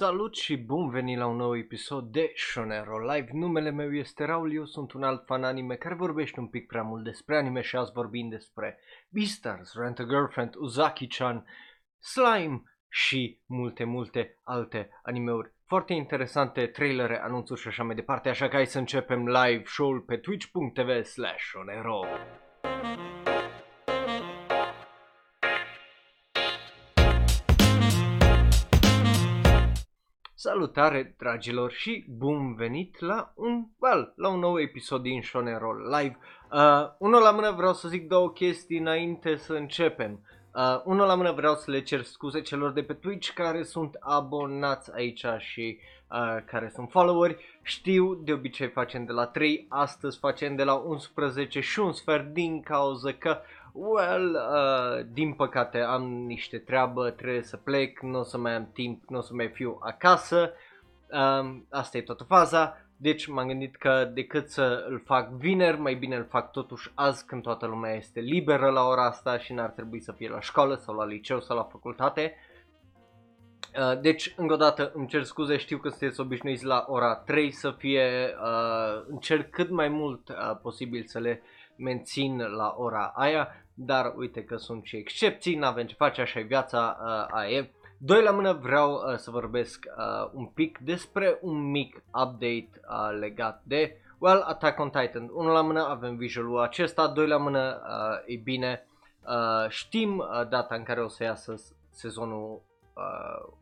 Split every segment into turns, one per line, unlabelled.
Salut și bun venit la un nou episod de Shonero Live. Numele meu este Raul, eu sunt un alt fan anime care vorbește un pic prea mult despre anime și azi vorbim despre Beastars, Rent a Girlfriend, Uzaki-chan, Slime și multe, multe alte animeuri foarte interesante, trailere, anunțuri și așa mai departe, așa că hai să începem live show-ul pe twitch.tv slash Shonero. Salutare dragilor și bun venit la un, well, la un nou episod din Shonero Live. Uh, unul la mână vreau să zic două chestii înainte să începem. Uh, unul la mână vreau să le cer scuze celor de pe Twitch care sunt abonați aici și uh, care sunt followeri. Știu, de obicei facem de la 3, astăzi facem de la 11 și un sfert din cauza că Well, uh, din păcate am niște treabă, trebuie să plec, nu o să mai am timp, nu o să mai fiu acasă. Uh, asta e toată faza. Deci m-am gândit că decât să îl fac vineri, mai bine îl fac totuși azi când toată lumea este liberă la ora asta și n-ar trebui să fie la școală sau la liceu sau la facultate. Uh, deci, încă o dată, îmi cer scuze, știu că sunteți obișnuiți la ora 3 să fie, uh, încerc cât mai mult uh, posibil să le mențin la ora aia, dar uite că sunt și excepții, n-avem ce face, așa e viața, uh, aia e. Doi la mână vreau uh, să vorbesc uh, un pic despre un mic update uh, legat de, well, Attack on Titan. Unul la mână avem visualul acesta, doi la mână, uh, e bine, uh, știm uh, data în care o să iasă sezonul, uh,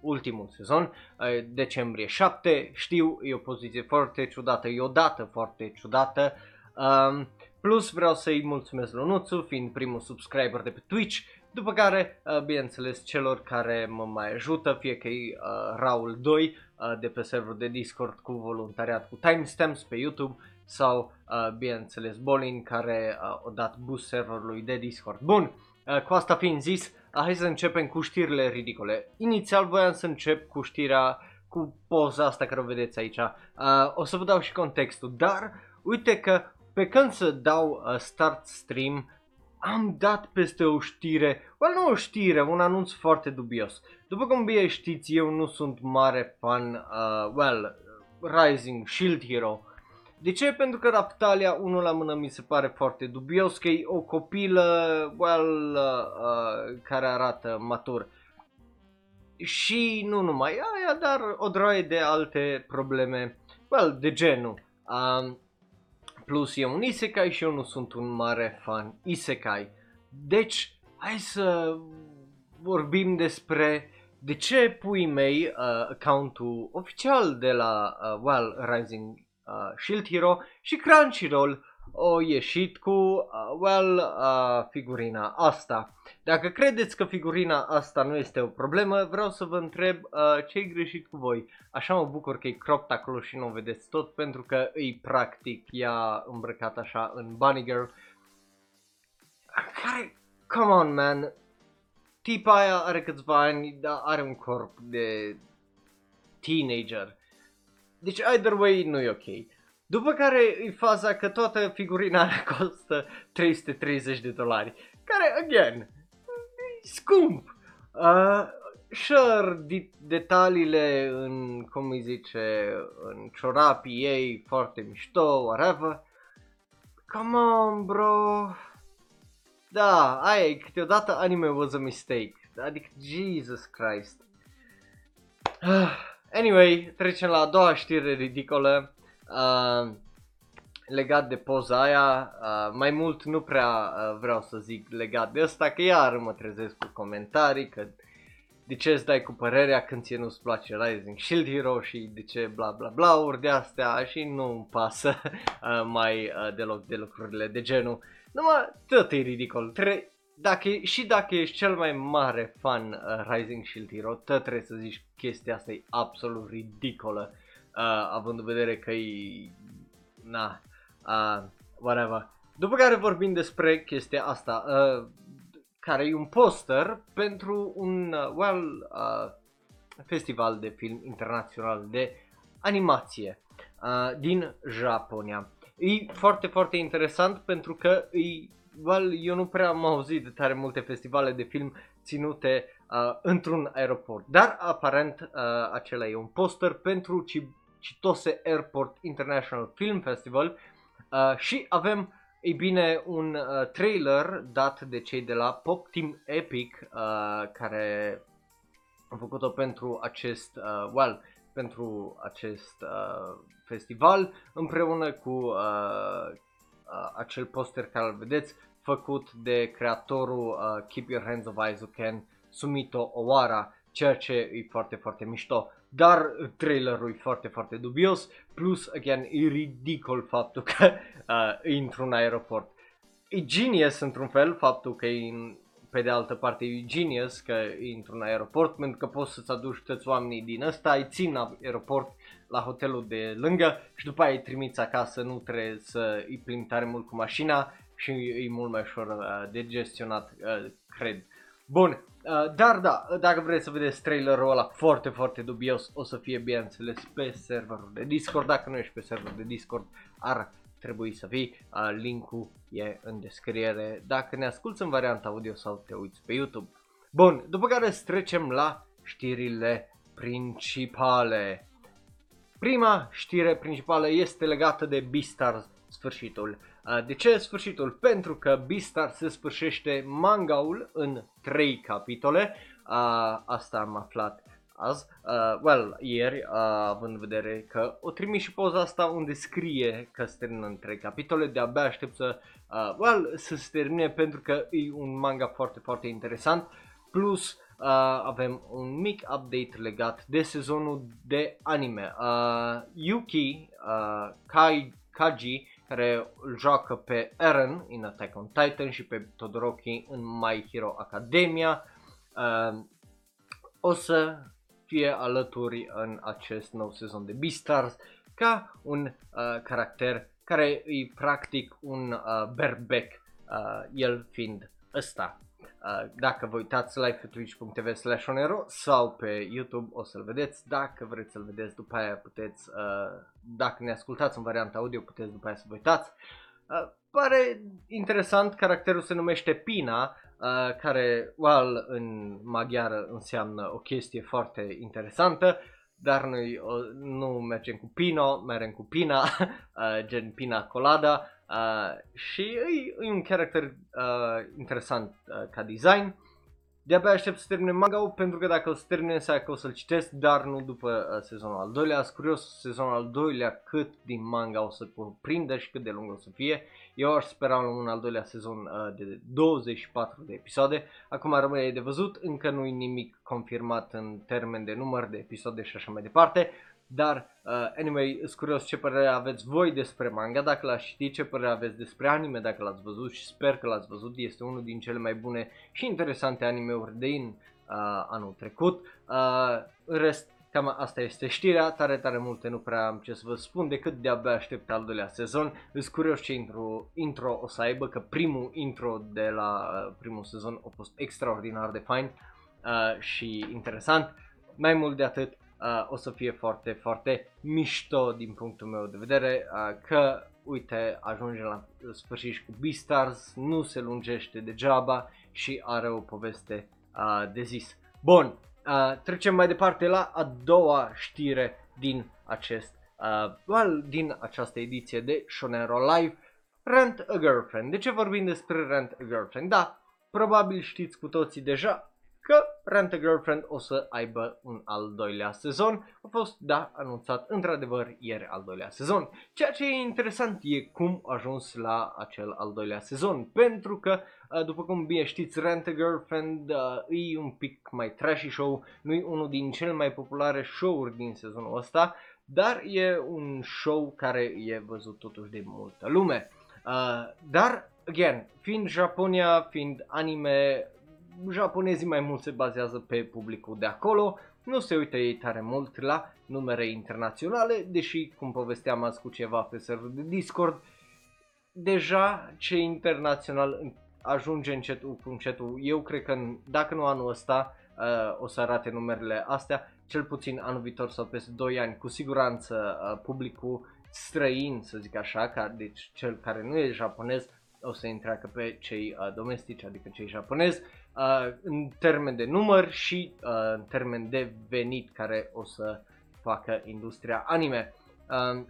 ultimul sezon, uh, decembrie 7, știu, e o poziție foarte ciudată, e o dată foarte ciudată, um, Plus vreau să-i mulțumesc Lonuțu, fiind primul subscriber de pe Twitch, după care, uh, bineînțeles, celor care mă mai ajută, fie că e uh, Raul 2 uh, de pe serverul de Discord cu voluntariat cu timestamps pe YouTube sau, uh, bineînțeles, Bolin care uh, a dat boost serverului de Discord. Bun, uh, cu asta fiind zis, uh, hai să începem cu știrile ridicole. Inițial voiam să încep cu știrea cu poza asta care o vedeți aici. Uh, o să vă dau și contextul, dar uite că pe când să dau uh, start stream, am dat peste o știre, well, nu o știre, un anunț foarte dubios. După cum bine știți, eu nu sunt mare fan, uh, well, Rising Shield Hero. De ce? Pentru că Raptalia, unul la mână, mi se pare foarte dubios, că e o copilă, well, uh, uh, care arată matur. Și nu numai aia, dar o droaie de alte probleme, well, de genul. Um, Plus e un isekai și eu nu sunt un mare fan isekai. Deci, hai să vorbim despre de ce pui mei uh, accountul oficial de la uh, Well Rising uh, Shield Hero și Crunchyroll o ieșit cu, uh, well, uh, figurina asta. Dacă credeți că figurina asta nu este o problemă, vreau să vă întreb uh, ce e greșit cu voi. Așa mă bucur că e cropped acolo și nu o vedeți tot, pentru că îi practic ea îmbrăcat așa în Bunny Girl. Care, come on man, tipa aia are câțiva ani, dar are un corp de teenager. Deci either way nu e ok. După care e faza că toată figurina costă 330 de dolari. Care, again, e scump. Uh, sure, de- detaliile în, cum îi zice, în ciorapii ei, foarte mișto, whatever. Come on, bro. Da, aia e, câteodată anime was a mistake. Adică, Jesus Christ. Anyway, trecem la a doua știre ridicolă uh, legat de poza aia, uh, mai mult nu prea uh, vreau să zic legat de asta, că iar mă trezesc cu comentarii, că de ce îți dai cu părerea când ție nu-ți place Rising Shield Hero și de ce bla bla bla uri de astea și nu îmi pasă uh, mai uh, deloc de lucrurile de genul. Numai tot e ridicol. Tre- dacă, și dacă ești cel mai mare fan uh, Rising Shield Hero, tot trebuie să zici chestia asta e absolut ridicolă uh, având în vedere că e, na, uh, whatever. După care vorbim despre chestia asta, uh, care e un poster pentru un, uh, well, uh, festival de film internațional de animație uh, din Japonia. E foarte, foarte interesant pentru că e, well, eu nu prea am auzit de tare multe festivale de film ținute uh, într-un aeroport. Dar aparent uh, acela e un poster pentru Chitose Airport International Film Festival uh, și avem ei bine, un uh, trailer dat de cei de la Pop Team Epic uh, care au făcut-o pentru acest, uh, well, pentru acest uh, festival împreună cu uh, uh, acel poster care îl vedeți făcut de creatorul uh, Keep Your Hands of Aizuken, Sumito Owara, ceea ce e foarte, foarte mișto. Dar trailerul e foarte, foarte dubios, plus, again, e ridicol faptul că uh, e într-un aeroport. E genius într-un fel faptul că e în, pe de altă parte e genius că e într-un aeroport pentru că poți să-ți aduci toți oamenii din ăsta, îi țin la aeroport la hotelul de lângă și după aia îi trimiți acasă, nu trebuie să îi plimbi tare mult cu mașina și e mult mai ușor uh, de gestionat, uh, cred. Bun, uh, dar da, dacă vreți să vedeți trailerul ăla foarte, foarte dubios, o să fie bineînțeles pe serverul de Discord. Dacă nu ești pe serverul de Discord, ar trebui să fii. Uh, linkul e în descriere dacă ne asculti în varianta audio sau te uiți pe YouTube. Bun, după care trecem la știrile principale. Prima știre principală este legată de Beastars sfârșitul. Uh, de ce sfârșitul? Pentru că Beastars se sfârșește mangaul în 3 capitole. Uh, asta am aflat azi, uh, well, ieri, uh, având în vedere că o trimis și poza asta unde scrie că se termină în trei capitole, de-abia aștept să, uh, well, să se termine pentru că e un manga foarte, foarte interesant, plus uh, avem un mic update legat de sezonul de anime. Uh, Yuki uh, Kai, Kaji, care îl joacă pe Eren în Attack on Titan și pe Todoroki în My Hero Academia, uh, o să fie alături în acest nou sezon de Beastars ca un uh, caracter care e practic un uh, berbec, uh, el fiind ăsta. Uh, dacă vă uitați live pe twitch.tv slash onero sau pe YouTube o să-l vedeți, dacă vreți să-l vedeți după aia puteți, uh, dacă ne ascultați în varianta audio puteți după aia să vă uitați. Uh, pare interesant, caracterul se numește Pina, uh, care, well, în maghiară înseamnă o chestie foarte interesantă, dar noi o, nu mergem cu Pino, mergem cu Pina, uh, gen Pina Colada uh, și e, e un character uh, interesant uh, ca design. De-abia aștept să termine manga pentru că dacă o să termine să că o să-l citesc, dar nu după uh, sezonul al doilea. Sunt curios sezonul al doilea cât din manga o să prindă și cât de lung o să fie. Eu aș spera un al doilea sezon uh, de 24 de episoade. Acum rămâne de văzut, încă nu e nimic confirmat în termen de număr de episoade și așa mai departe. Dar, uh, anyway, sunt curios ce părere aveți voi despre manga, dacă l-ați citit, ce părere aveți despre anime, dacă l-ați văzut și sper că l-ați văzut. Este unul din cele mai bune și interesante anime-uri din uh, anul trecut. Uh, în rest, cam asta este știrea, tare, tare multe nu prea am ce să vă spun decât de-abia aștept al doilea sezon. Sunt curios ce intro, intro o să aibă, că primul intro de la uh, primul sezon a fost extraordinar de fain uh, și interesant. Mai mult de atât, uh, o să fie foarte, foarte mișto din punctul meu de vedere uh, că, uite, ajunge la sfârșit și cu Beastars, nu se lungește degeaba și are o poveste uh, de zis. Bun, uh, trecem mai departe la a doua știre din acest, uh, well, din această ediție de Shonero Live, Rent a Girlfriend. De ce vorbim despre Rent a Girlfriend? Da, probabil știți cu toții deja, că Rent a Girlfriend o să aibă un al doilea sezon. A fost, da, anunțat într-adevăr ieri al doilea sezon. Ceea ce e interesant e cum a ajuns la acel al doilea sezon. Pentru că, după cum bine știți, Rent a Girlfriend e un pic mai trashy show, nu e unul din cele mai populare show-uri din sezonul ăsta, dar e un show care e văzut totuși de multă lume. Uh, dar, again, fiind Japonia, fiind anime, japonezii mai mult se bazează pe publicul de acolo, nu se uită ei tare mult la numere internaționale, deși, cum povesteam azi cu ceva pe serverul de Discord, deja ce internațional ajunge încetul cu încetul. Eu cred că dacă nu anul ăsta uh, o să arate numerele astea, cel puțin anul viitor sau peste 2 ani, cu siguranță uh, publicul străin, să zic așa, ca, deci cel care nu e japonez, o să întreacă pe cei uh, domestici, adică cei japonezi uh, în termen de număr și uh, în termen de venit care o să facă industria anime. Uh,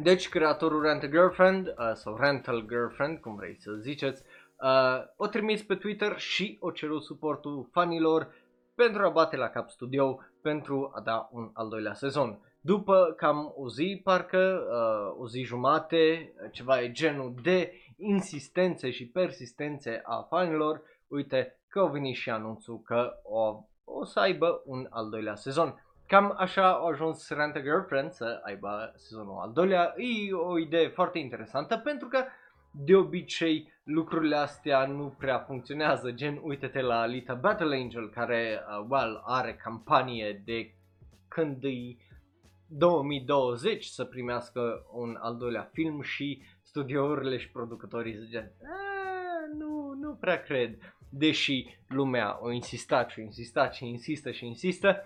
deci creatorul Rent a Girlfriend uh, sau Rental Girlfriend, cum vrei să ziceți, uh, o trimis pe Twitter și o cerut suportul fanilor pentru a bate la cap studio pentru a da un al doilea sezon. După cam o zi, parcă, uh, o zi jumate, ceva e genul de insistențe și persistențe a fanilor, uite că au venit și anunțul că o, o să aibă un al doilea sezon. Cam așa a ajuns Rent a Girlfriend să aibă sezonul al doilea. E o idee foarte interesantă pentru că de obicei lucrurile astea nu prea funcționează, gen uite-te la Alita Battle Angel care, uh, well, are campanie de când îi 2020 să primească un al doilea film și studiourile și producătorii zice nu, nu prea cred, deși lumea o insistat și insistat și insistă și insistă,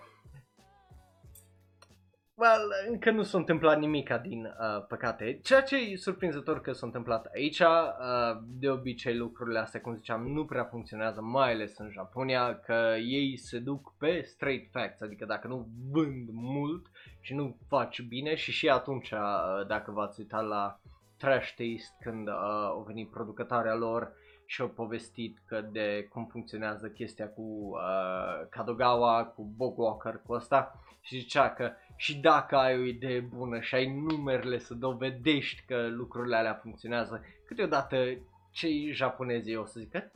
Well, încă nu s-a întâmplat nimic din uh, păcate. Ceea ce e surprinzător că s-a întâmplat aici, uh, de obicei lucrurile astea, cum ziceam, nu prea funcționează, mai ales în Japonia, că ei se duc pe straight facts, adică dacă nu vând mult și nu faci bine și și atunci, uh, dacă v-ați uitat la Trash Taste când uh, au venit producătoarea lor și au povestit că de cum funcționează chestia cu uh, Kadogawa, cu Bogwalker, cu asta și zicea că și dacă ai o idee bună și ai numerele să dovedești că lucrurile alea funcționează, câteodată cei japonezi o să zică,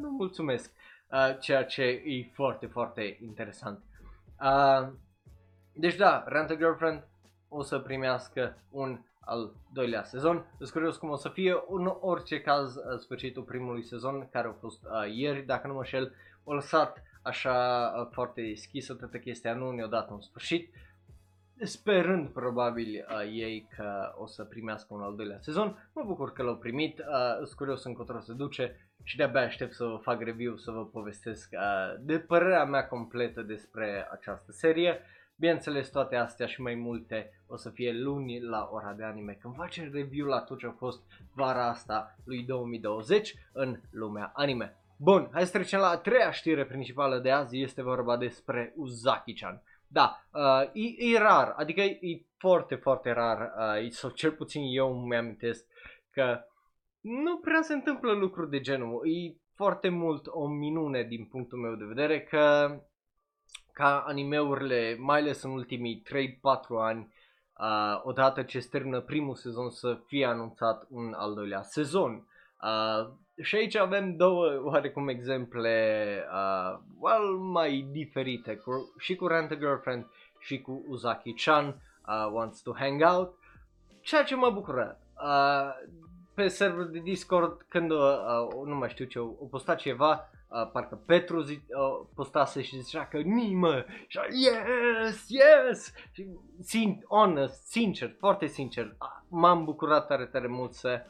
nu mulțumesc, uh, ceea ce e foarte, foarte interesant. Uh, deci da, Rent a Girlfriend o să primească un al doilea sezon. Sunt curios cum o să fie. În orice caz, sfârșitul primului sezon, care a fost uh, ieri, dacă nu mă șel, o lăsat așa uh, foarte deschisă toată chestia, nu ne-a dat un sfârșit. Sperând probabil uh, ei că o să primească un al doilea sezon. Mă bucur că l-au primit, uh, sunt curios încotro se duce și de-abia aștept să vă fac review, să vă povestesc uh, de părerea mea completă despre această serie. Bineînțeles, toate astea și mai multe o să fie luni la ora de anime, când facem review la tot ce a fost vara asta lui 2020 în lumea anime. Bun, hai să trecem la a treia știre principală de azi, este vorba despre Uzaki-chan. Da, uh, e, e rar, adică e, e foarte, foarte rar, uh, sau cel puțin eu îmi amintesc că nu prea se întâmplă lucruri de genul. E foarte mult o minune din punctul meu de vedere că ca animeurile, mai ales în ultimii 3-4 ani, uh, odată ce se termină primul sezon să fie anunțat un al doilea sezon. Uh, și aici avem două oarecum exemple uh, well, mai diferite, cu, și cu Rent a Girlfriend și cu Uzaki-chan uh, Wants to Hang Out, ceea ce mă bucură. Uh, pe server de Discord, când uh, uh, nu mai știu ce, o postat ceva, uh, parcă Petru zi, uh, postase și zicea că nimă și yes, yes și sin, honest, sincer, foarte sincer, uh, m-am bucurat tare, tare mult să,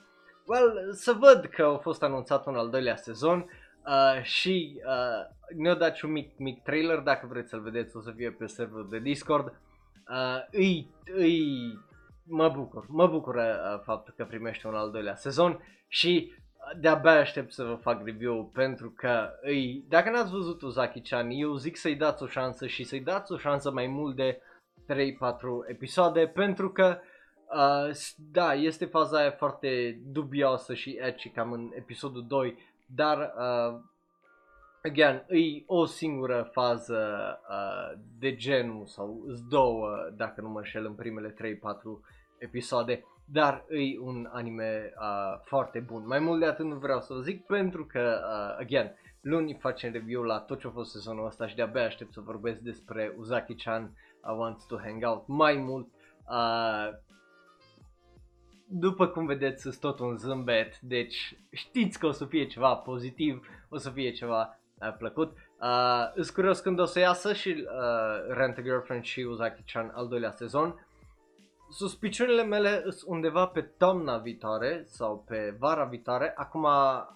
well, să văd că a fost anunțat un al doilea sezon uh, și uh, ne-a dat și un mic, mic trailer, dacă vreți să-l vedeți o să fie pe serverul de Discord. Uh, îi, îi, mă bucur, mă bucură uh, faptul că primește un al doilea sezon și de-abia aștept să vă fac review pentru că îi, dacă n-ați văzut Uzaki-chan, eu zic să-i dați o șansă și să-i dați o șansă mai mult de 3-4 episoade pentru că uh, da, este faza aia foarte dubioasă și edgy cam în episodul 2, dar uh, again, e o singură fază uh, de genul sau două, dacă nu mă înșel, în primele 3-4 episoade dar e un anime uh, foarte bun. Mai mult de atât nu vreau să vă zic pentru că, uh, again, luni facem review la tot ce a fost sezonul ăsta și de-abia aștept să vorbesc despre Uzaki-chan uh, Wants to Hang Out mai mult. Uh, după cum vedeți, sunt tot un zâmbet, deci știți că o să fie ceva pozitiv, o să fie ceva uh, plăcut. Uh, îs curios când o să iasă și uh, Rent a Girlfriend și Uzaki-chan al doilea sezon suspiciunile mele sunt undeva pe toamna viitoare sau pe vara viitoare. Acum,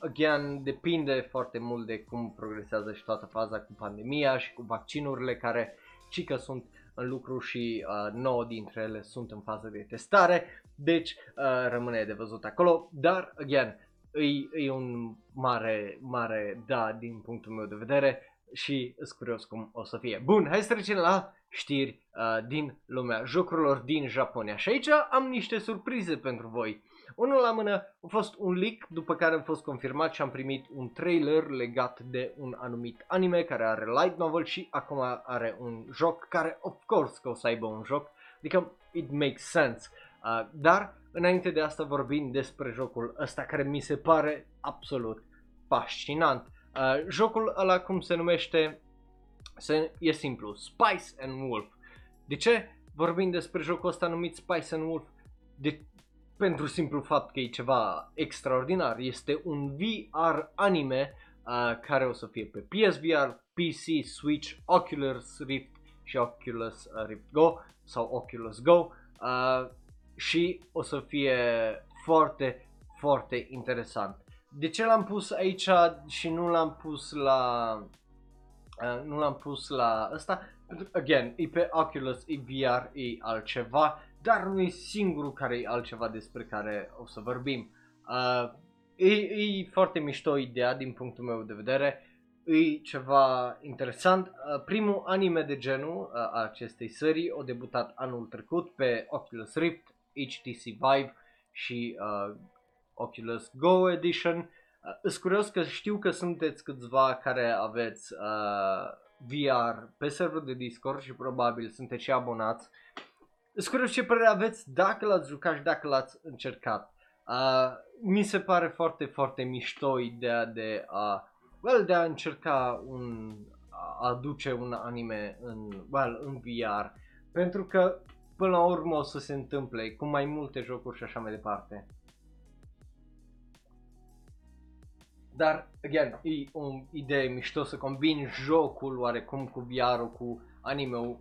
again, depinde foarte mult de cum progresează și toată faza cu pandemia și cu vaccinurile care și că sunt în lucru și uh, 9 dintre ele sunt în fază de testare, deci uh, rămâne de văzut acolo, dar, again, e, e un mare, mare da din punctul meu de vedere și sunt curios cum o să fie. Bun, hai să trecem la știri uh, din lumea jocurilor din Japonia. Și aici am niște surprize pentru voi. Unul la mână a fost un leak, după care a fost confirmat și am primit un trailer legat de un anumit anime care are light novel și acum are un joc care, of course, că o să aibă un joc. Adică, it makes sense. Uh, dar, înainte de asta vorbim despre jocul ăsta care mi se pare absolut fascinant. Uh, jocul ăla cum se numește se, e simplu, Spice and Wolf. De ce vorbim despre jocul ăsta numit Spice and Wolf? De, pentru simplu fapt că e ceva extraordinar. Este un VR anime uh, care o să fie pe PSVR, PC, Switch, Oculus Rift și Oculus Rift Go sau Oculus Go uh, și o să fie foarte, foarte interesant. De ce l-am pus aici și nu l-am pus la uh, nu l-am pus la ăsta? Again, e pe Oculus, e VR, e altceva, dar nu e singurul care e altceva despre care o să vorbim. Uh, e, e foarte mișto ideea din punctul meu de vedere, e ceva interesant. Uh, primul anime de genul uh, a acestei serii a debutat anul trecut pe Oculus Rift, HTC Vive și uh, Oculus Go Edition. Uh, sunt curios că știu că sunteți câțiva care aveți uh, VR pe serverul de Discord și probabil sunteți și abonați. Sunt curios ce părere aveți dacă l-ați jucat și dacă l-ați încercat. Uh, mi se pare foarte, foarte mișto ideea de a, well, de a încerca un, a aduce un anime în, well, în VR. Pentru că până la urmă o să se întâmple cu mai multe jocuri și așa mai departe. Dar, again, e o idee mișto să combini jocul oarecum cu VR-ul, cu anime-ul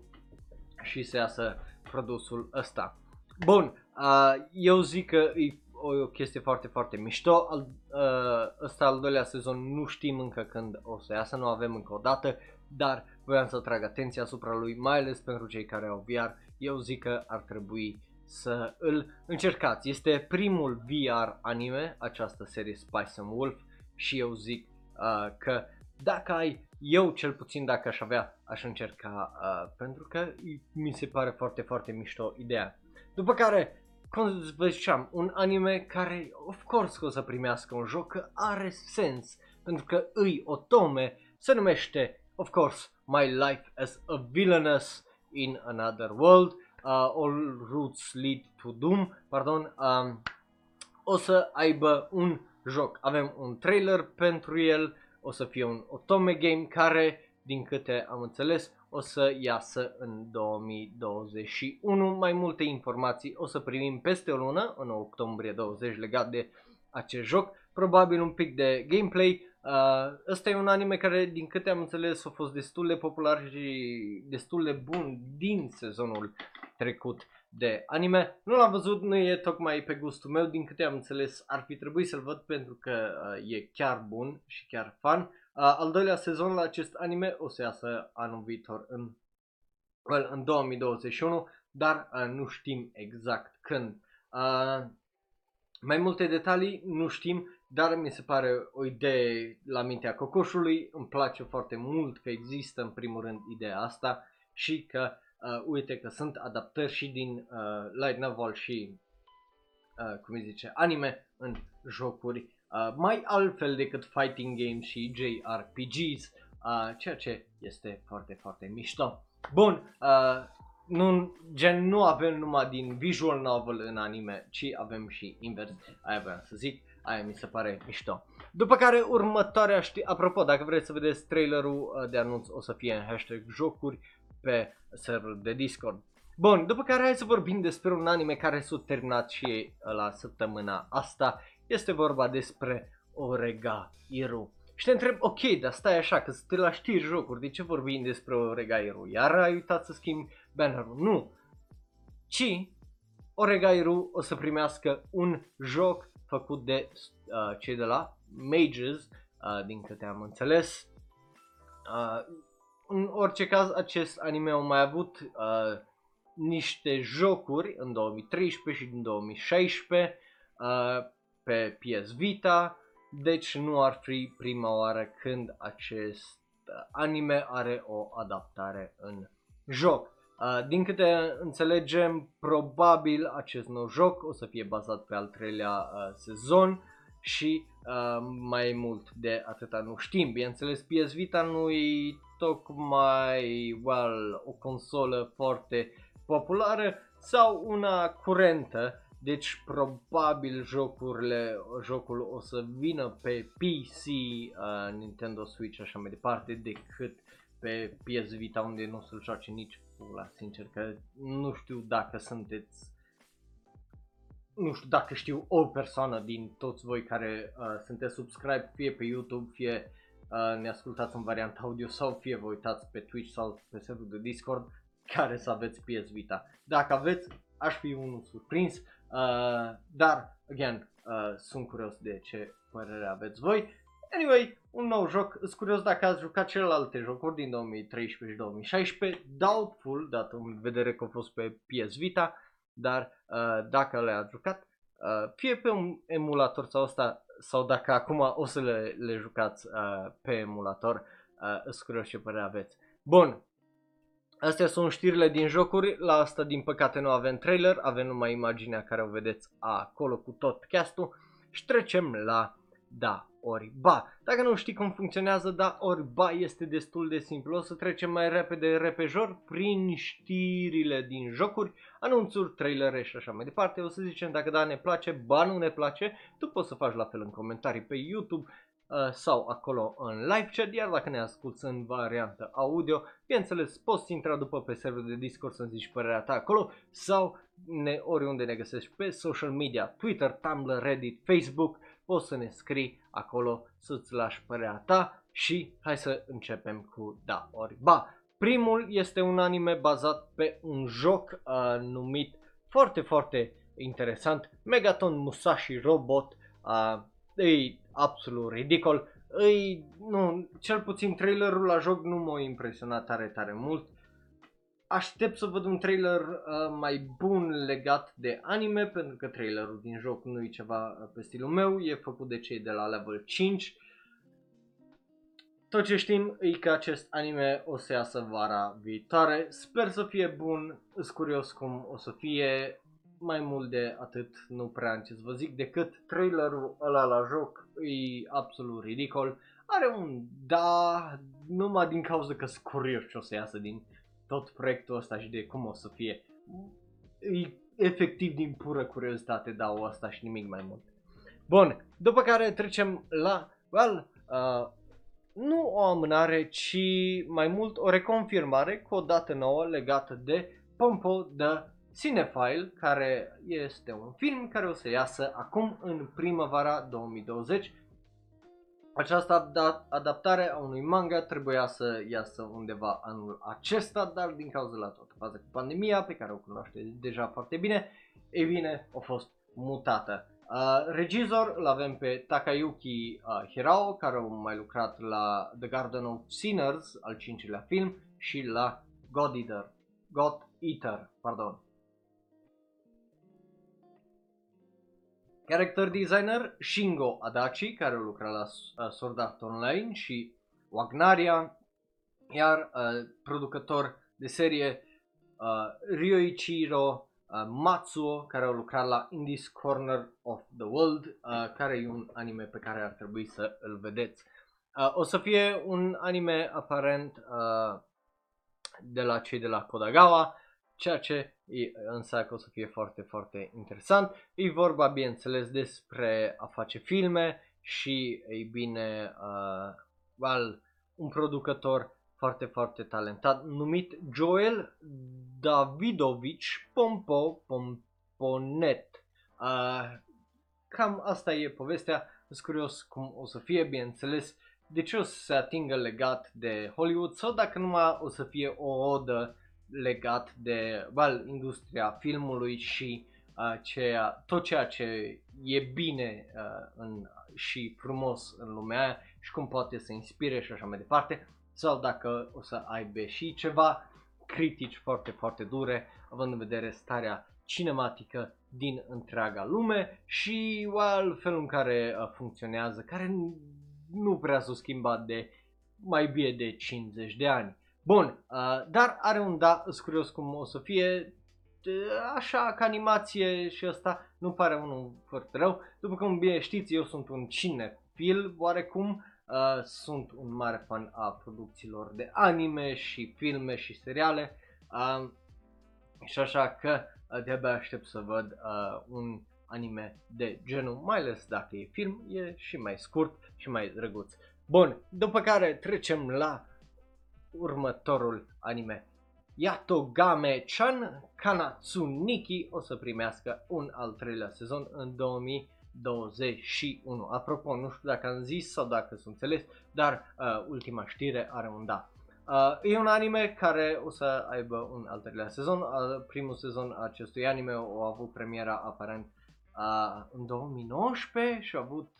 și să iasă produsul ăsta. Bun, uh, eu zic că e o, o chestie foarte, foarte mișto. Al, uh, ăsta al doilea sezon nu știm încă când o să iasă, nu avem încă o dată, dar voiam să trag atenția asupra lui, mai ales pentru cei care au VR. Eu zic că ar trebui să îl încercați. Este primul VR anime, această serie Spice and Wolf și eu zic uh, că dacă ai, eu cel puțin dacă aș avea, aș încerca uh, pentru că mi se pare foarte, foarte mișto ideea. După care, cum vă ziceam, un anime care, of course, că o să primească un joc, că are sens, pentru că îi otome, se numește, of course, My Life as a Villainous in Another World, uh, All Roots Lead to Doom, pardon, um, o să aibă un joc. Avem un trailer pentru el, o să fie un Otome Game care, din câte am înțeles, o să iasă în 2021. Mai multe informații o să primim peste o lună, în octombrie 20, legat de acest joc. Probabil un pic de gameplay. Uh, ăsta e un anime care, din câte am înțeles, a fost destul de popular și destul de bun din sezonul trecut de anime. Nu l-am văzut, nu e tocmai pe gustul meu, din câte am înțeles ar fi trebuit să-l văd pentru că uh, e chiar bun și chiar fan. Uh, al doilea sezon la acest anime o să iasă anul viitor în, well, în 2021, dar uh, nu știm exact când. Uh, mai multe detalii nu știm, dar mi se pare o idee la mintea cocoșului. Îmi place foarte mult că există în primul rând ideea asta și că uh, uite că sunt adaptări și din uh, light novel și uh, cum îi zice, anime în jocuri uh, mai altfel decât fighting games și JRPGs, uh, ceea ce este foarte, foarte mișto. Bun, uh, nu, gen nu avem numai din visual novel în anime, ci avem și invers, aia vreau să zic, aia mi se pare mișto. După care următoarea știi, apropo, dacă vreți să vedeți trailerul uh, de anunț o să fie în hashtag jocuri pe serverul de Discord. Bun, după care hai să vorbim despre un anime care s-a terminat și la săptămâna asta. Este vorba despre Orega Iru. Și te întreb, ok, dar stai așa, că te la știri jocuri, de ce vorbim despre Orega Iru? Iar ai uitat să schimbi bannerul? Nu. Ci Orega Iru o să primească un joc făcut de uh, cei de la Mages, uh, din câte am înțeles. Uh, în orice caz, acest anime a mai avut uh, niște jocuri în 2013 și în 2016 uh, pe PS Vita, deci nu ar fi prima oară când acest anime are o adaptare în joc. Uh, din câte înțelegem, probabil acest nou joc o să fie bazat pe al treilea uh, sezon și uh, mai mult de atâta nu știm. Bineînțeles, PS Vita nu e tocmai well, o consolă foarte populară sau una curentă, deci probabil jocurile, jocul o să vină pe PC, uh, Nintendo Switch și așa mai departe, decât pe PS Vita unde nu se-l joace nici pula, sincer, că nu știu dacă sunteți nu știu dacă știu o persoană din toți voi care uh, sunteți subscribe fie pe YouTube, fie uh, ne ascultați în varianta audio sau fie vă uitați pe Twitch sau pe serverul de Discord care să aveți PS Vita. Dacă aveți, aș fi unul surprins, uh, dar, again, uh, sunt curios de ce părere aveți voi. Anyway, un nou joc, sunt curios dacă ați jucat celelalte jocuri din 2013 și 2016, doubtful, dat în vedere că au fost pe PS Vita, dar uh, dacă le-ați jucat, uh, fie pe un emulator sau asta, sau dacă acum o să le, le jucați uh, pe emulator, uh, sunt curios ce părere aveți. Bun, Astea sunt știrile din jocuri, la asta din păcate nu avem trailer, avem numai imaginea care o vedeți acolo cu tot castul. Și trecem la da ori ba. Dacă nu știi cum funcționează da ori ba este destul de simplu. O să trecem mai repede, repejor, prin știrile din jocuri, anunțuri, trailere și așa mai departe. O să zicem dacă da ne place, ba nu ne place. Tu poți să faci la fel în comentarii pe YouTube uh, sau acolo în live chat, iar dacă ne asculti în variantă audio, bineînțeles poți intra după pe serverul de Discord să-mi zici părerea ta acolo sau ne, oriunde ne găsești pe social media, Twitter, Tumblr, Reddit, Facebook, poți să ne scrii acolo să-ți lași părerea ta și hai să începem cu da ori ba. Primul este un anime bazat pe un joc uh, numit foarte foarte interesant, Megaton Musashi Robot, uh, e absolut ridicol, e, nu, cel puțin trailerul la joc nu m-a impresionat tare tare mult, aștept să văd un trailer uh, mai bun legat de anime, pentru că trailerul din joc nu e ceva uh, pe stilul meu, e făcut de cei de la level 5. Tot ce știm e că acest anime o să iasă vara viitoare, sper să fie bun, sunt curios cum o să fie, mai mult de atât nu prea am ce să vă zic decât trailerul ăla la joc e absolut ridicol, are un da numai din cauza că sunt curios ce o să iasă din tot proiectul ăsta și de cum o să fie. E efectiv din pură curiozitate dau asta și nimic mai mult. Bun, după care trecem la, well, uh, nu o amânare, ci mai mult o reconfirmare cu o dată nouă legată de Pompo de Cinephile, care este un film care o să iasă acum în primăvara 2020 această adaptare a unui manga trebuia să iasă undeva anul acesta, dar din cauza la toată faza cu pandemia, pe care o cunoaște deja foarte bine, e bine, a fost mutată. Uh, regizor îl avem pe Takayuki uh, Hirao, care a mai lucrat la The Garden of Sinners, al cincilea film, și la God Eater, God Eater, pardon. Character designer Shingo Adachi, care lucra la uh, Sword Art Online și Wagnaria, iar uh, producător de serie uh, Ryoichiro uh, Matsuo, care a lucrat la In This Corner of the World, uh, care e un anime pe care ar trebui să îl vedeți. Uh, o să fie un anime aparent uh, de la cei de la Kodagawa, ceea ce însă că o să fie foarte, foarte interesant. E vorba, bineînțeles, despre a face filme și, ei bine, uh, well, un producător foarte, foarte talentat numit Joel Davidovici Pompo Pomponet. Uh, cam asta e povestea, sunt curios cum o să fie, bineînțeles, de ce o să se atingă legat de Hollywood sau dacă numai o să fie o odă legat de well, industria filmului și uh, ceea, tot ceea ce e bine uh, în, și frumos în lumea aia și cum poate să inspire și așa mai departe sau dacă o să aibă și ceva critici foarte, foarte dure, având în vedere starea cinematică din întreaga lume și well, felul în care uh, funcționează, care nu prea s-a schimbat de mai bine de 50 de ani. Bun, uh, dar are un da, sunt curios cum o să fie, așa ca animație și asta nu pare unul foarte rău. După cum bine știți, eu sunt un cinefil oarecum, uh, sunt un mare fan a producțiilor de anime și filme și seriale uh, și așa că uh, de-abia aștept să văd uh, un anime de genul, mai ales dacă e film, e și mai scurt și mai drăguț. Bun, după care trecem la următorul anime. Yatogame-chan Kanatsuniki o să primească un al treilea sezon în 2021. Apropo, nu știu dacă am zis sau dacă sunt înțeles, dar uh, ultima știre are un da. Uh, e un anime care o să aibă un al treilea sezon. Uh, primul sezon acestui anime a avut premiera aparent uh, în 2019 și a avut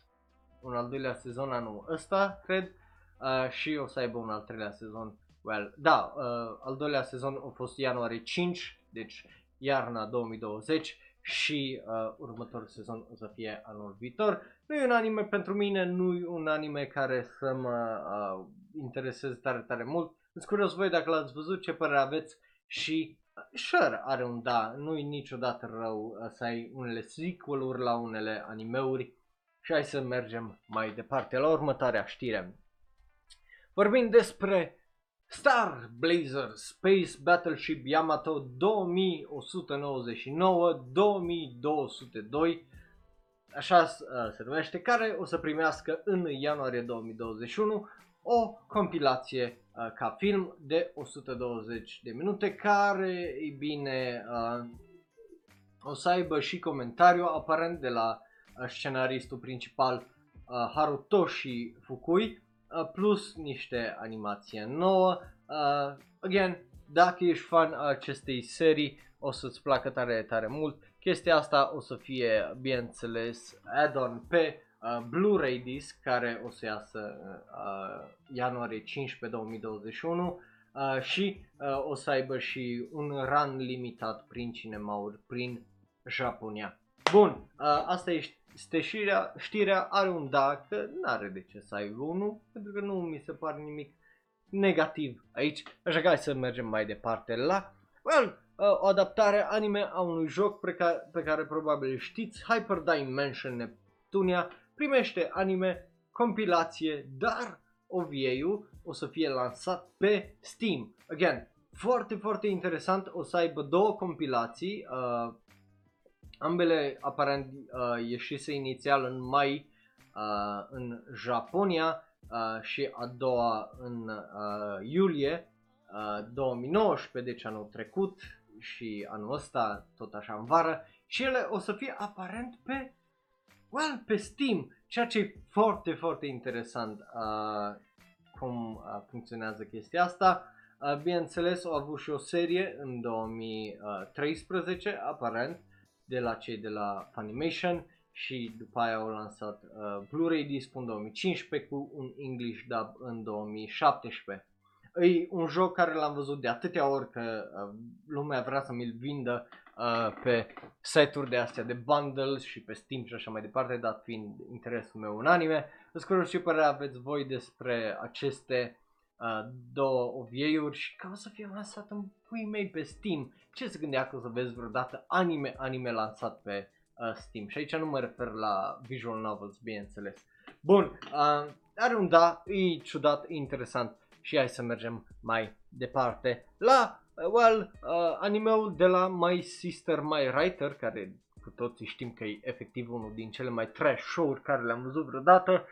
un al doilea sezon anul ăsta, cred, uh, și o să aibă un al treilea sezon. Well, da, uh, al doilea sezon a fost ianuarie 5, deci iarna 2020 și uh, următorul sezon o să fie anul viitor. Nu e un anime pentru mine, nu e un anime care să mă uh, intereseze tare, tare mult. Îți curios voi dacă l-ați văzut, ce părere aveți și uh, sure are un da, nu e niciodată rău uh, să ai unele sequel-uri la unele animeuri și hai să mergem mai departe la următoarea știre. Vorbim despre Star Blazer Space Battleship Yamato 2199-2202 așa uh, se numește, care o să primească în ianuarie 2021 o compilație uh, ca film de 120 de minute care, e bine, uh, o să aibă și comentariu aparent de la scenaristul principal uh, Harutoshi Fukui uh, plus niște animație nouă. Uh, again, dacă ești fan a acestei serii, o să-ți placă tare, tare mult. Chestia asta o să fie, bineînțeles, add-on pe uh, Blu-ray disc care o să iasă uh, ianuarie 15 2021 uh, și uh, o să aibă și un run limitat prin cinemauri prin Japonia. Bun, uh, asta e este știrea, știrea are un da, că nu are de ce să ai unul, pentru că nu mi se pare nimic negativ aici, așa că hai să mergem mai departe la, well, uh, o adaptare anime a unui joc pe care, pe care probabil știți, Hyper Dimension Neptunia, primește anime, compilație, dar OVA-ul o să fie lansat pe Steam. Again, foarte, foarte interesant, o să aibă două compilații, uh, Ambele aparent uh, ieșise inițial în mai uh, în Japonia uh, și a doua în uh, iulie uh, 2019, deci anul trecut și anul ăsta tot așa în vară și ele o să fie aparent pe well, pe Steam, ceea ce e foarte, foarte interesant uh, cum uh, funcționează chestia asta. Uh, bineînțeles, au avut și o serie în 2013, aparent, de la cei de la Funimation și după aia au lansat uh, Blu-ray disc în 2015 cu un English dub în 2017. E un joc care l-am văzut de atâtea ori că uh, lumea vrea să mi-l vindă uh, pe site-uri de astea de bundles și pe Steam și așa mai departe, dat fiind interesul meu în anime. Îți curios ce părere aveți voi despre aceste uh, două OVA-uri și că o să fie lansat în pui mei pe Steam. Ce se gândea că o să vezi vreodată anime, anime lansat pe uh, Steam? Și aici nu mă refer la visual novels, bineînțeles. Bun, uh, are un da, e ciudat, e interesant și hai să mergem mai departe la, uh, well, uh, animeul de la My Sister, My Writer, care cu toții știm că e efectiv unul din cele mai trash show-uri care le-am văzut vreodată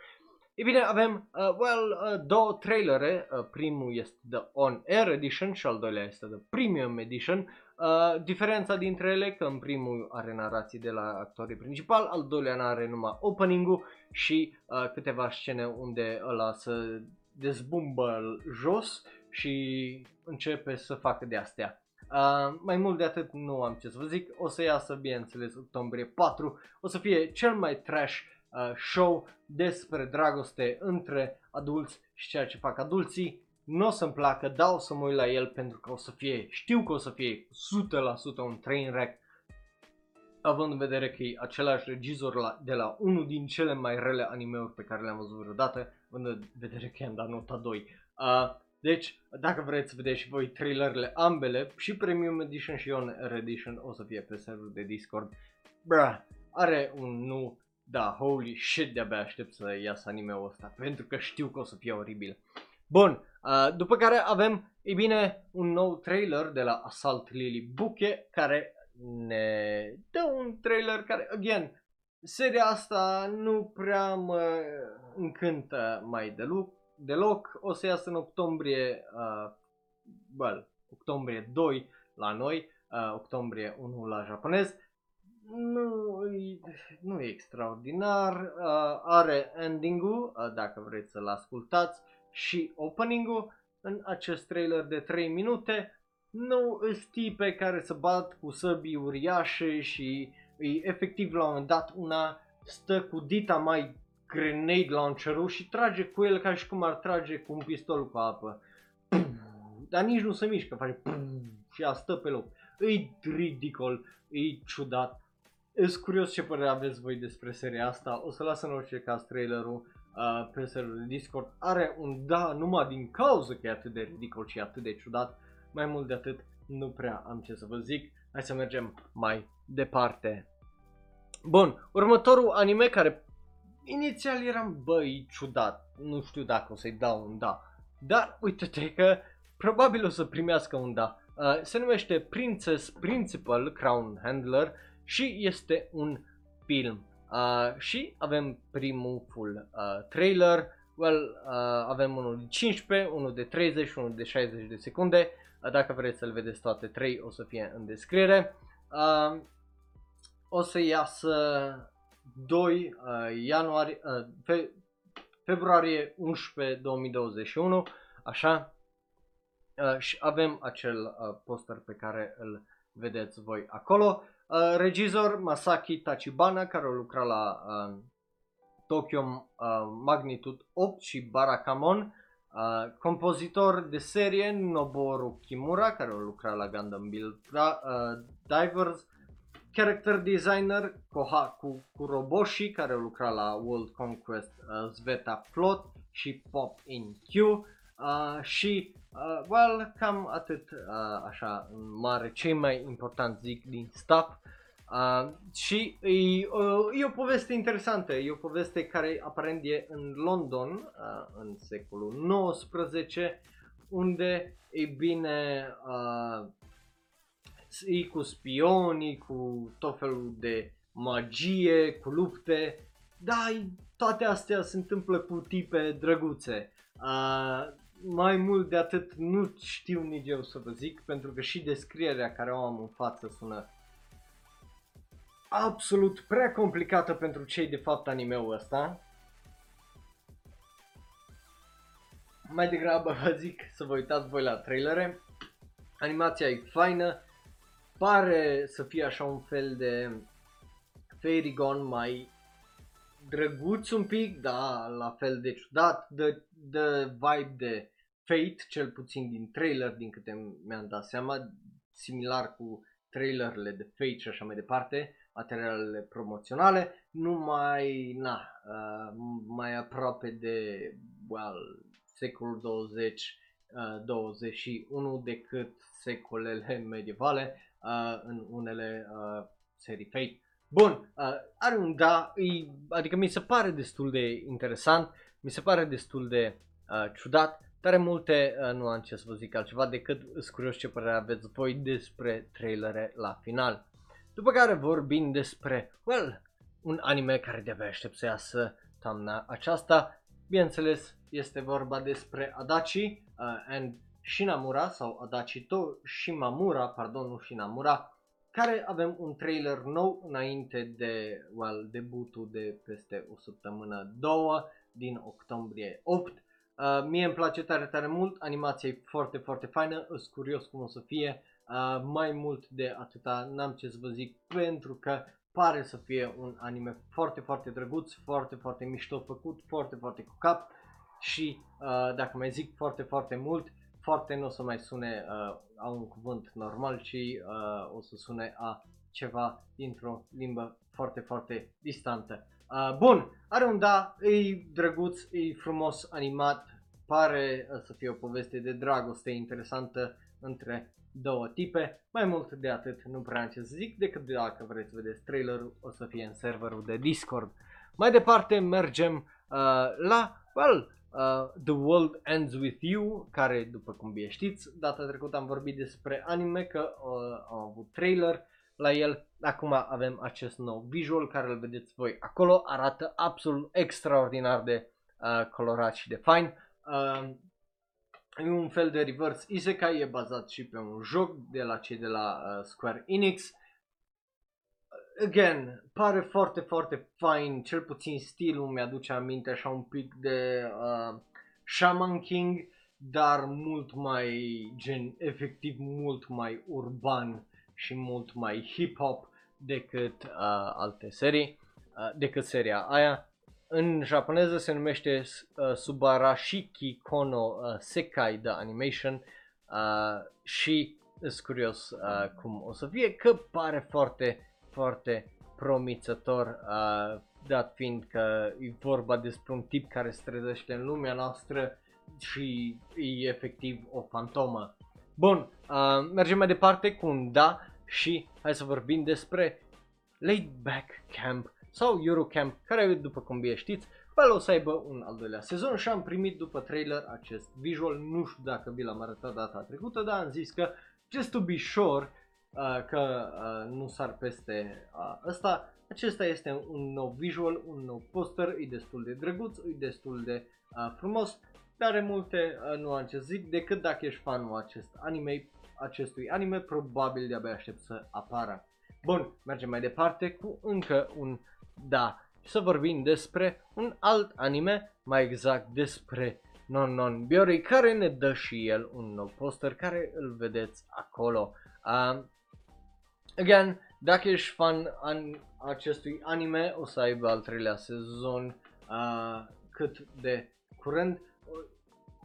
E bine, avem, uh, well, uh, două trailere. Uh, primul este The On Air Edition și al doilea este The Premium Edition. Uh, diferența dintre ele că în primul are narații de la actorii principal, al doilea are numai opening-ul și uh, câteva scene unde ăla se dezbumbă jos și începe să facă de astea. Uh, mai mult de atât nu am ce să vă zic, o să iasă bineînțeles octombrie 4, o să fie cel mai trash uh, show despre dragoste între adulți și ceea ce fac adulții nu o să-mi placă, dar o să mă uit la el pentru că o să fie, știu că o să fie 100% un train wreck, având în vedere că e același regizor la, de la unul din cele mai rele animeuri pe care le-am văzut vreodată, având în vedere că i-am dat nota 2. Uh, deci, dacă vreți să vedeți și voi trailerele ambele, și Premium Edition și On Air Edition o să fie pe serverul de Discord. Bruh, are un nu, da, holy shit, de-abia aștept să iasă anime-ul ăsta, pentru că știu că o să fie oribil. Bun, uh, după care avem, e bine, un nou trailer de la Assault Lily Buche, care ne dă un trailer care, again, seria asta nu prea mă încântă mai deloc, deloc. O să iasă în octombrie, uh, well, octombrie 2 la noi, uh, octombrie 1 la japonez. Nu, nu e extraordinar, uh, are ending-ul, uh, dacă vreți să-l ascultați, și opening-ul în acest trailer de 3 minute. Nu sunt tipe care se bat cu săbii uriașe și e efectiv la un moment dat una stă cu dita mai grenade launcher și trage cu el ca și cum ar trage cu un pistol cu apă. Dar nici nu se mișcă, face și a stă pe loc. E ridicol, e ciudat. Sunt curios ce părere aveți voi despre seria asta. O să las în orice caz trailerul uh, pe serverul de Discord. Are un da numai din cauza că e atât de ridicol și atât de ciudat. Mai mult de atât nu prea am ce să vă zic. Hai să mergem mai departe. Bun, următorul anime care inițial eram, băi, ciudat, nu știu dacă o să-i dau un da. Dar uite-te că probabil o să primească un da. Uh, se numește Princess Principal Crown Handler și este un film. Uh, și avem primul full uh, trailer. Well, uh, avem unul de 15, unul de 30 și unul de 60 de secunde. Uh, dacă vreți să-l vedeți toate trei, o să fie în descriere. Uh, o să iasă 2 uh, ianuarie, uh, fe, februarie 11 2021, așa. Uh, și avem acel uh, poster pe care îl vedeți voi acolo. Uh, regizor Masaki Tachibana, care a lucrat la uh, Tokyo uh, Magnitude 8 și Barakamon. Uh, compozitor de serie Noboru Kimura, care a lucrat la Gundam Build uh, Divers character designer Kohaku Kuroboshi, care lucra la World Conquest uh, Sveta Plot și Pop in Q. Uh, și, uh, well, cam atât, uh, așa, în mare, cei mai important zic din stuff. Uh, și e, uh, e o poveste interesantă, e o poveste care aparent e în London, uh, în secolul XIX, unde, e bine, uh, e cu spionii, cu tot felul de magie, cu lupte, dar toate astea se întâmplă cu tipe drăguțe. Uh, mai mult de atât nu știu nici eu să vă zic, pentru că și descrierea care o am în față sună absolut prea complicată pentru cei de fapt anime-ul ăsta. Mai degrabă vă zic să vă uitați voi la trailere. Animația e faină, pare să fie așa un fel de Fairy Gone mai drăguț un pic, da, la fel de ciudat, de, de vibe de Fate, cel puțin din trailer, din câte mi-am dat seama, similar cu trailerele de Fate și așa mai departe, materialele promoționale, numai, na, uh, mai aproape de, well, secolul 20, uh, 21 decât secolele medievale, uh, în unele uh, serii Fate. Bun, uh, are un da, e, adică mi se pare destul de interesant, mi se pare destul de uh, ciudat, tare multe uh, nu am ce să vă zic altceva decât sunt curios ce părere aveți voi despre trailere la final. După care vorbim despre, well, un anime care de-abia aștept să iasă toamna aceasta. Bineînțeles, este vorba despre Adachi uh, and Shinamura sau Adachito Shimamura, pardon, nu Shinamura, care avem un trailer nou înainte de well, debutul de peste o săptămână, două, din octombrie 8. Uh, mie îmi place tare, tare mult, animația e foarte, foarte faină, sunt curios cum o să fie, uh, mai mult de atâta n-am ce să vă zic, pentru că pare să fie un anime foarte, foarte drăguț, foarte, foarte mișto făcut, foarte, foarte cu cap și uh, dacă mai zic foarte, foarte mult, foarte nu o să mai sune uh, a un cuvânt normal, ci uh, o să sune a ceva dintr-o limbă foarte, foarte distantă. Uh, bun, are un da, e drăguț, e frumos animat, pare uh, să fie o poveste de dragoste interesantă între două tipe. Mai mult de atât nu prea am ce să zic decât dacă vreți să vedeți trailerul o să fie în serverul de Discord. Mai departe mergem uh, la, well, uh, The World Ends With You, care după cum bine știți, data trecută am vorbit despre anime, că uh, am avut trailer la el. Acum avem acest nou visual care îl vedeți voi acolo, arată absolut extraordinar de uh, colorat și de fain. Uh, E un fel de reverse isekai, e bazat și pe un joc de la cei de la uh, Square Enix. Again, pare foarte, foarte fain, cel puțin stilul mi-aduce aminte așa un pic de uh, Shaman King, dar mult mai gen, efectiv mult mai urban și mult mai hip-hop decât uh, alte serii, uh, decât seria aia. În japoneză se numește uh, Subarashiki Kono uh, Sekai de Animation uh, și sunt curios uh, cum o să fie, că pare foarte, foarte promițător, uh, dat fiind că e vorba despre un tip care se trezește în lumea noastră și e efectiv o fantomă. Bun, uh, mergem mai departe cu un da și hai să vorbim despre Laid Back Camp sau Eurocamp, care după cum bine știți, well, o să aibă un al doilea sezon și am primit după trailer acest visual, nu știu dacă vi l-am arătat data trecută, dar am zis că just to be sure uh, că uh, nu sar peste uh, ăsta, acesta este un nou visual, un nou poster, e destul de drăguț, e destul de uh, frumos, dar are multe uh, nuanțe zic decât dacă ești fanul acest anime, acestui anime, probabil de-abia aștept să apară. Bun, mergem mai departe cu încă un da, să vorbim despre un alt anime, mai exact despre Non Non Biori, care ne dă și el un nou poster care îl vedeți acolo. Uh, again, dacă ești fan an acestui anime, o să aibă al treilea sezon uh, cât de curând.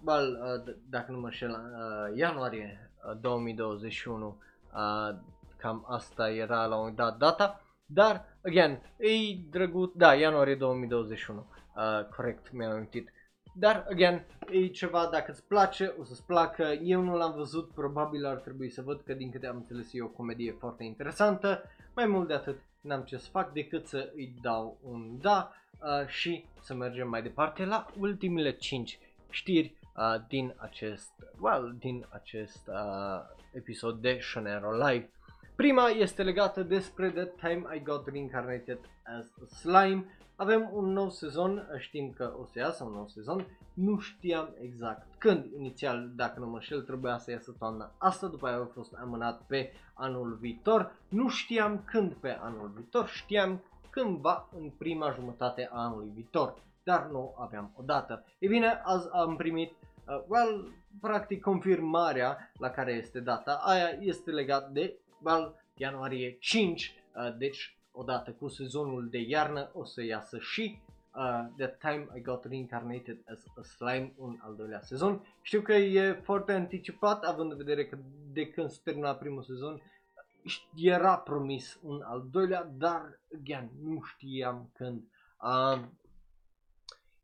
Well, uh, dacă nu mă șel, uh, ianuarie uh, 2021, uh, cam asta era la un dat data. Dar, again, e drăguț, da, ianuarie 2021, uh, corect, mi-am amintit. Dar, again, e ceva, dacă îți place, o să-ți placă. Eu nu l-am văzut, probabil ar trebui să văd că din câte am înțeles e o comedie foarte interesantă. Mai mult de atât, n-am ce să fac decât să îi dau un da uh, și să mergem mai departe la ultimele 5 știri uh, din acest, well, din acest uh, episod de Shonero Live. Prima este legată despre The Time I Got Reincarnated as a Slime. Avem un nou sezon, știm că o să iasă un nou sezon, nu știam exact când. Inițial, dacă nu mă șel, trebuia să iasă toamna asta, după aia a fost amânat pe anul viitor. Nu știam când pe anul viitor, știam cândva în prima jumătate a anului viitor, dar nu aveam o dată. E bine, azi am primit, uh, well, practic confirmarea la care este data. Aia este legat de well, ianuarie 5, uh, deci odată cu sezonul de iarnă o să iasă și uh, The Time I Got Reincarnated as a Slime, un al doilea sezon. Știu că e foarte anticipat, având în vedere că de când se termina primul sezon, era promis un al doilea, dar, again, nu știam când. Uh,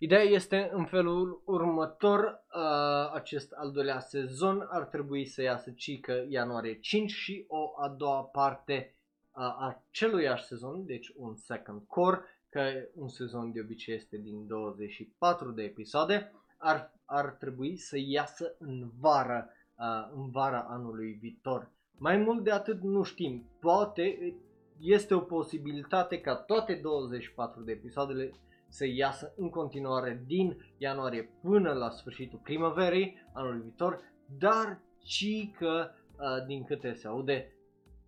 Ideea este în felul următor, uh, acest al doilea sezon ar trebui să iasă cică ianuarie 5 și o a doua parte uh, a celuiași sezon, deci un second core, că un sezon de obicei este din 24 de episoade, ar, ar trebui să iasă în vară, uh, în vara anului viitor. Mai mult de atât nu știm, poate este o posibilitate ca toate 24 de episoadele să iasă în continuare din ianuarie până la sfârșitul primăverii anului viitor, dar ci că, uh, din câte se aude,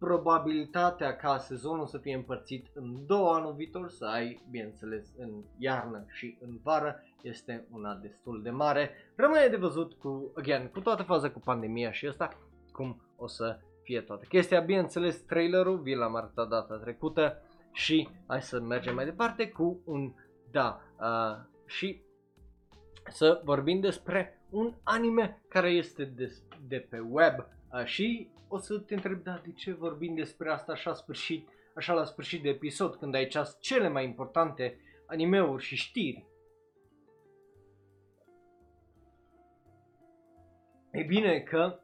probabilitatea ca sezonul să fie împărțit în două anul viitor, să ai, bineînțeles, în iarnă și în vară, este una destul de mare. Rămâne de văzut cu, again, cu toată faza cu pandemia și asta, cum o să fie toată chestia. Bineînțeles, trailerul vi l-am arătat data trecută și hai să mergem mai departe cu un da, uh, și să vorbim despre un anime care este de, de pe web uh, și o să te întreb, da, de ce vorbim despre asta așa, sfârșit, așa la sfârșit de episod, când ai ceas cele mai importante animeuri și știri? E bine că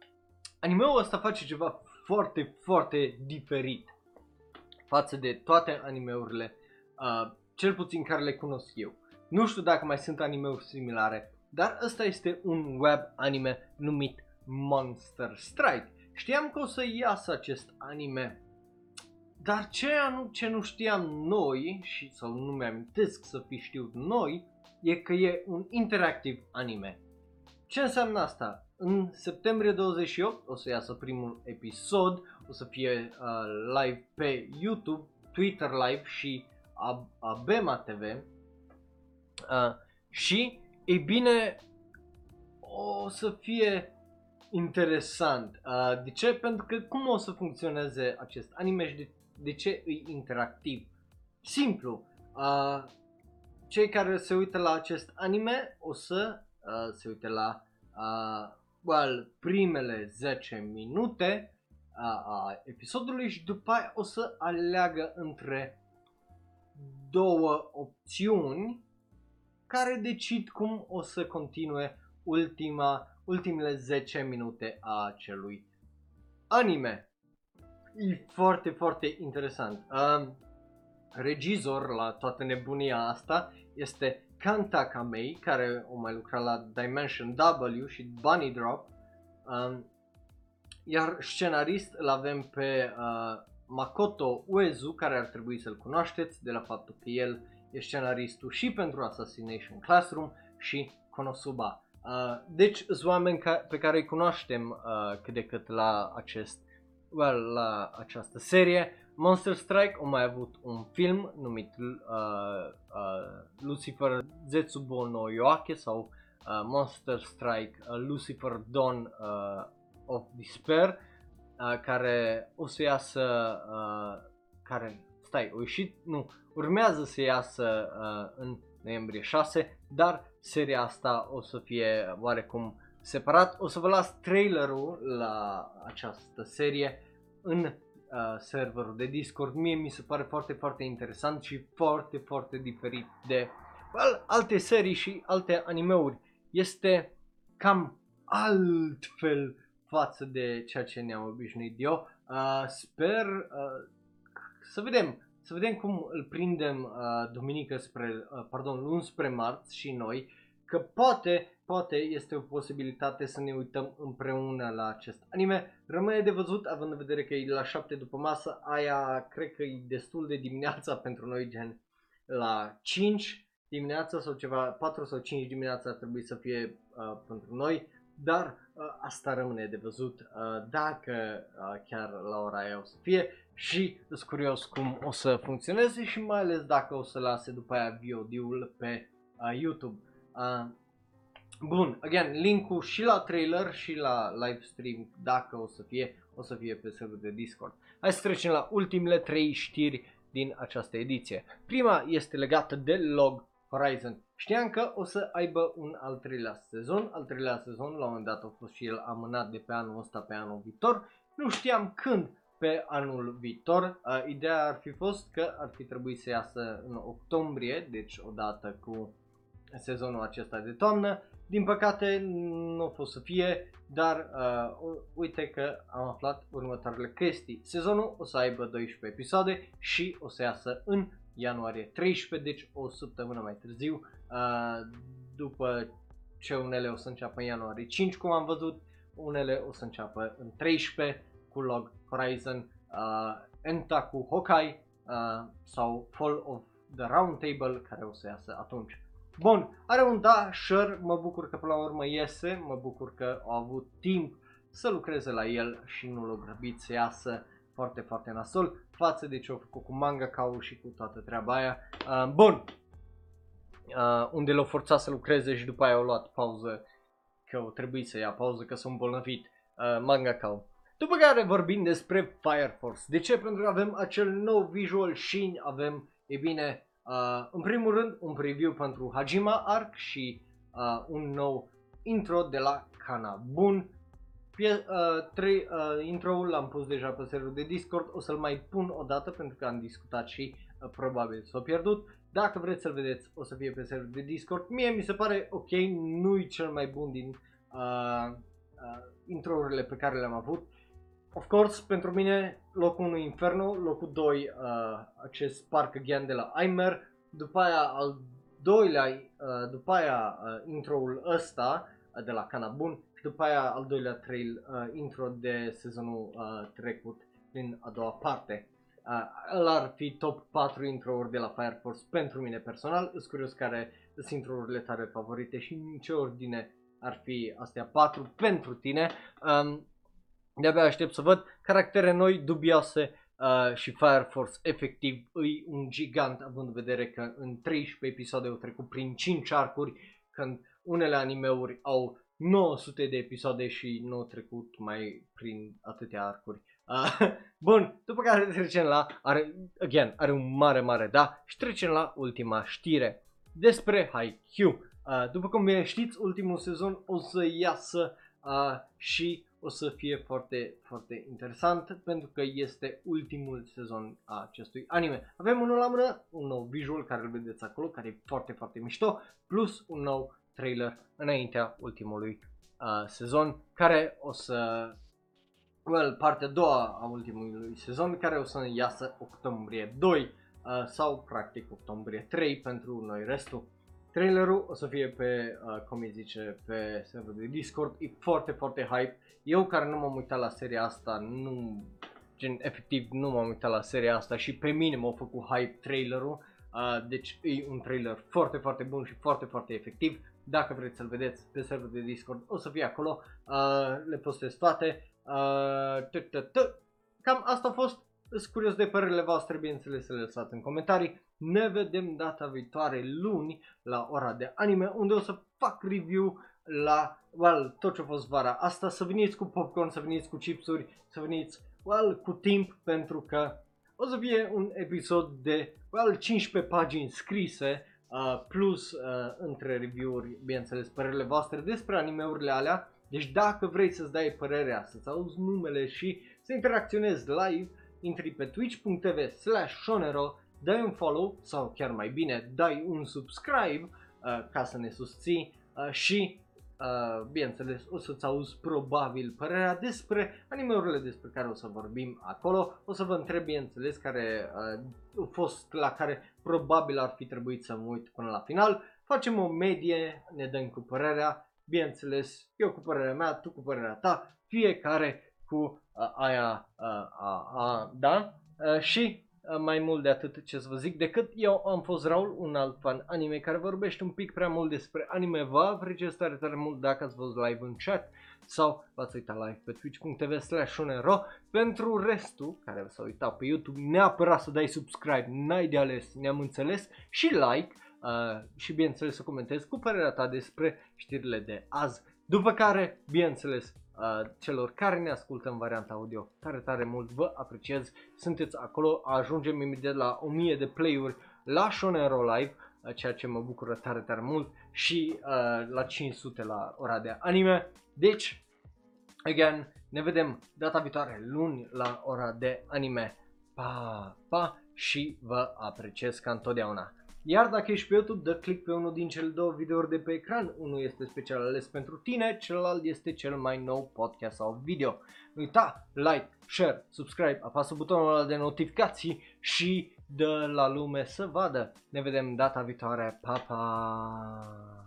animeul ăsta face ceva foarte, foarte diferit față de toate animeurile, uh, cel puțin care le cunosc eu. Nu știu dacă mai sunt animeuri similare, dar ăsta este un web anime numit Monster Strike. Știam că o să iasă acest anime, dar ce nu, ce nu știam noi, și sau nu mi-amintesc să fi știut noi, e că e un interactiv anime. Ce înseamnă asta? În septembrie 28 o să iasă primul episod, o să fie uh, live pe YouTube, Twitter Live și Abema TV. Uh, și, e bine, o să fie interesant. Uh, de ce? Pentru că cum o să funcționeze acest anime și de, de ce e interactiv? Simplu. Uh, cei care se uită la acest anime o să uh, se uite la uh, well, primele 10 minute a, a episodului și după aia o să aleagă între două opțiuni care decid cum o să continue ultima, ultimele 10 minute a acelui anime. E foarte, foarte interesant. Um, regizor la toată nebunia asta este Kanta Kamei, care o mai lucra la Dimension W și Bunny Drop. Um, iar scenarist îl avem pe uh, Makoto Uezu, care ar trebui să-l cunoașteți de la faptul că el e scenaristul și pentru Assassination Classroom și Konosuba. Uh, deci sunt oameni ca, pe care îi cunoaștem uh, cât de cât la acest well, la această serie. Monster Strike a mai avut un film numit uh, uh, Lucifer Zetsubo no Yoake sau uh, Monster Strike uh, Lucifer Dawn uh, of Despair uh, care o să iasă uh, care stai, o ieșit, nu, urmează să iasă uh, în noiembrie 6, dar seria asta o să fie oarecum separat. O să vă las trailerul la această serie în uh, serverul de Discord. Mie mi se pare foarte, foarte interesant și foarte, foarte diferit de well, alte serii și alte animeuri. Este cam altfel față de ceea ce ne-am obișnuit eu. Uh, sper uh, să vedem să vedem cum îl prindem uh, duminică spre, uh, pardon, luni spre marți și noi, că poate, poate este o posibilitate să ne uităm împreună la acest anime. Rămâne de văzut, având în vedere că e la 7 după masă, aia cred că e destul de dimineața pentru noi, gen la 5 dimineața sau ceva, 4 sau 5 dimineața ar trebui să fie uh, pentru noi, dar uh, asta rămâne de văzut uh, dacă uh, chiar la ora aia o să fie și sunt curios cum o să funcționeze și mai ales dacă o să lase după aia VOD-ul pe uh, YouTube. Uh, bun, again, linkul și la trailer și la live stream, dacă o să fie, o să fie pe serverul de Discord. Hai să trecem la ultimele trei știri din această ediție. Prima este legată de Log Horizon. Știam că o să aibă un al treilea sezon, al treilea sezon la un moment dat a fost și el amânat de pe anul ăsta pe anul viitor. Nu știam când pe anul viitor. Uh, ideea ar fi fost că ar fi trebuit să iasă în octombrie, deci odată cu sezonul acesta de toamnă. Din păcate nu a fost să fie, dar uh, uite că am aflat următoarele chestii. Sezonul o să aibă 12 episoade și o să iasă în ianuarie 13, deci o săptămână mai târziu, uh, după ce unele o să înceapă în ianuarie 5, cum am văzut, unele o să înceapă în 13 cu Log Horizon, uh, Enta cu Hawkeye uh, sau Fall of the Round Table care o să iasă atunci. Bun, are un da, sure, mă bucur că până la urmă iese, mă bucur că au avut timp să lucreze la el și nu l-au grăbit să iasă foarte, foarte nasol față de ce au făcut cu manga caul și cu toată treaba aia. Uh, bun, uh, unde l-au forțat să lucreze și după aia au luat pauză că au trebuit să ia pauză că s-au îmbolnăvit uh, manga caul. După care vorbim despre Fire Force. De ce? Pentru că avem acel nou visual și avem, e bine, uh, în primul rând un preview pentru Hajima Arc și uh, un nou intro de la Cana. Bun, Pie- uh, trei, uh, intro-ul l-am pus deja pe serverul de Discord, o să-l mai pun o dată pentru că am discutat și uh, probabil s-a pierdut. Dacă vreți să-l vedeți, o să fie pe serverul de Discord. Mie mi se pare ok, nu-i cel mai bun din uh, uh, intro-urile pe care le-am avut. Of course, pentru mine locul 1 Inferno, locul 2 uh, acest Spark Again de la Aimer, după aia al doilea, uh, după aia uh, intro-ul ăsta uh, de la Canabun și după aia al doilea trail uh, intro de sezonul uh, trecut din a doua parte. Uh, ăla ar fi top 4 intro-uri de la Fire Force pentru mine personal. Sunt curios care sunt intro-urile tale favorite și în ce ordine ar fi astea 4 pentru tine. Um, de-abia aștept să văd caractere noi, dubioase uh, și Fire Force efectiv îi un gigant având în vedere că în 13 episoade au trecut prin 5 arcuri când unele animeuri au 900 de episoade și nu au trecut mai prin atâtea arcuri. Uh, bun, după care trecem la, are, again, are un mare, mare da și trecem la ultima știre despre Haikyuu. Uh, după cum bine știți, ultimul sezon o să iasă uh, și o să fie foarte, foarte interesant pentru că este ultimul sezon a acestui anime. Avem unul la mână, un nou visual care îl vedeți acolo, care e foarte, foarte mișto, plus un nou trailer înaintea ultimului uh, sezon, care o să... Well, partea a doua a ultimului sezon, care o să iasă octombrie 2 uh, sau practic octombrie 3 pentru noi restul. Trailerul o să fie pe, uh, cum îi zice, pe serverul de Discord, e foarte, foarte hype. Eu care nu m-am uitat la seria asta, nu, gen, efectiv nu m-am uitat la seria asta și pe mine m-a făcut hype trailerul. Uh, deci e un trailer foarte, foarte bun și foarte, foarte efectiv. Dacă vreți să-l vedeți pe serverul de Discord, o să fie acolo. Uh, le postez toate. Uh, Cam asta a fost. Sunt curios de părerile voastre, bineînțeles să le lăsați în comentarii. Ne vedem data viitoare luni la ora de anime unde o să fac review la well, tot ce a fost vara asta. Să veniți cu popcorn, să veniți cu chipsuri, să veniți well, cu timp pentru că o să fie un episod de well, 15 pagini scrise uh, plus uh, între review-uri, bineînțeles, părerile voastre despre animeurile alea. Deci dacă vrei să-ți dai părerea, să-ți auzi numele și să interacționezi live, intri pe twitch.tv slash shonero, dai un follow sau chiar mai bine, dai un subscribe uh, ca să ne susții uh, și uh, bineînțeles o să-ți auzi probabil părerea despre animeurile despre care o să vorbim acolo. O să vă întreb bineînțeles care uh, a fost la care probabil ar fi trebuit să mă uit până la final. Facem o medie, ne dăm cu părerea, bineînțeles eu cu părerea mea, tu cu părerea ta, fiecare cu uh, aia, uh, uh, uh, da? Uh, și uh, mai mult de atât ce să vă zic, decât eu am fost Raul, un alt fan anime care vorbește un pic prea mult despre anime, vă apreciez tare tare mult dacă ați văzut live în chat sau v-ați uitat live pe twitch.tv slash Pentru restul, care s-au uitat pe YouTube, neapărat să dai subscribe, n-ai de ales, ne-am înțeles, și like uh, și bineînțeles să comentezi cu părerea ta despre știrile de azi. După care, bineînțeles, uh, celor care ne ascultă în varianta audio. Tare, tare mult vă apreciez, sunteți acolo, ajungem imediat la 1000 de play-uri la Shonero Live, uh, ceea ce mă bucură tare, tare mult și uh, la 500 la ora de anime. Deci, again, ne vedem data viitoare, luni, la ora de anime. Pa, pa și vă apreciez ca întotdeauna. Iar dacă ești pe YouTube, dă click pe unul din cele două videouri de pe ecran. Unul este special ales pentru tine, celălalt este cel mai nou podcast sau video. Nu uita, like, share, subscribe, apasă butonul ăla de notificații și dă la lume să vadă. Ne vedem data viitoare. Pa, pa!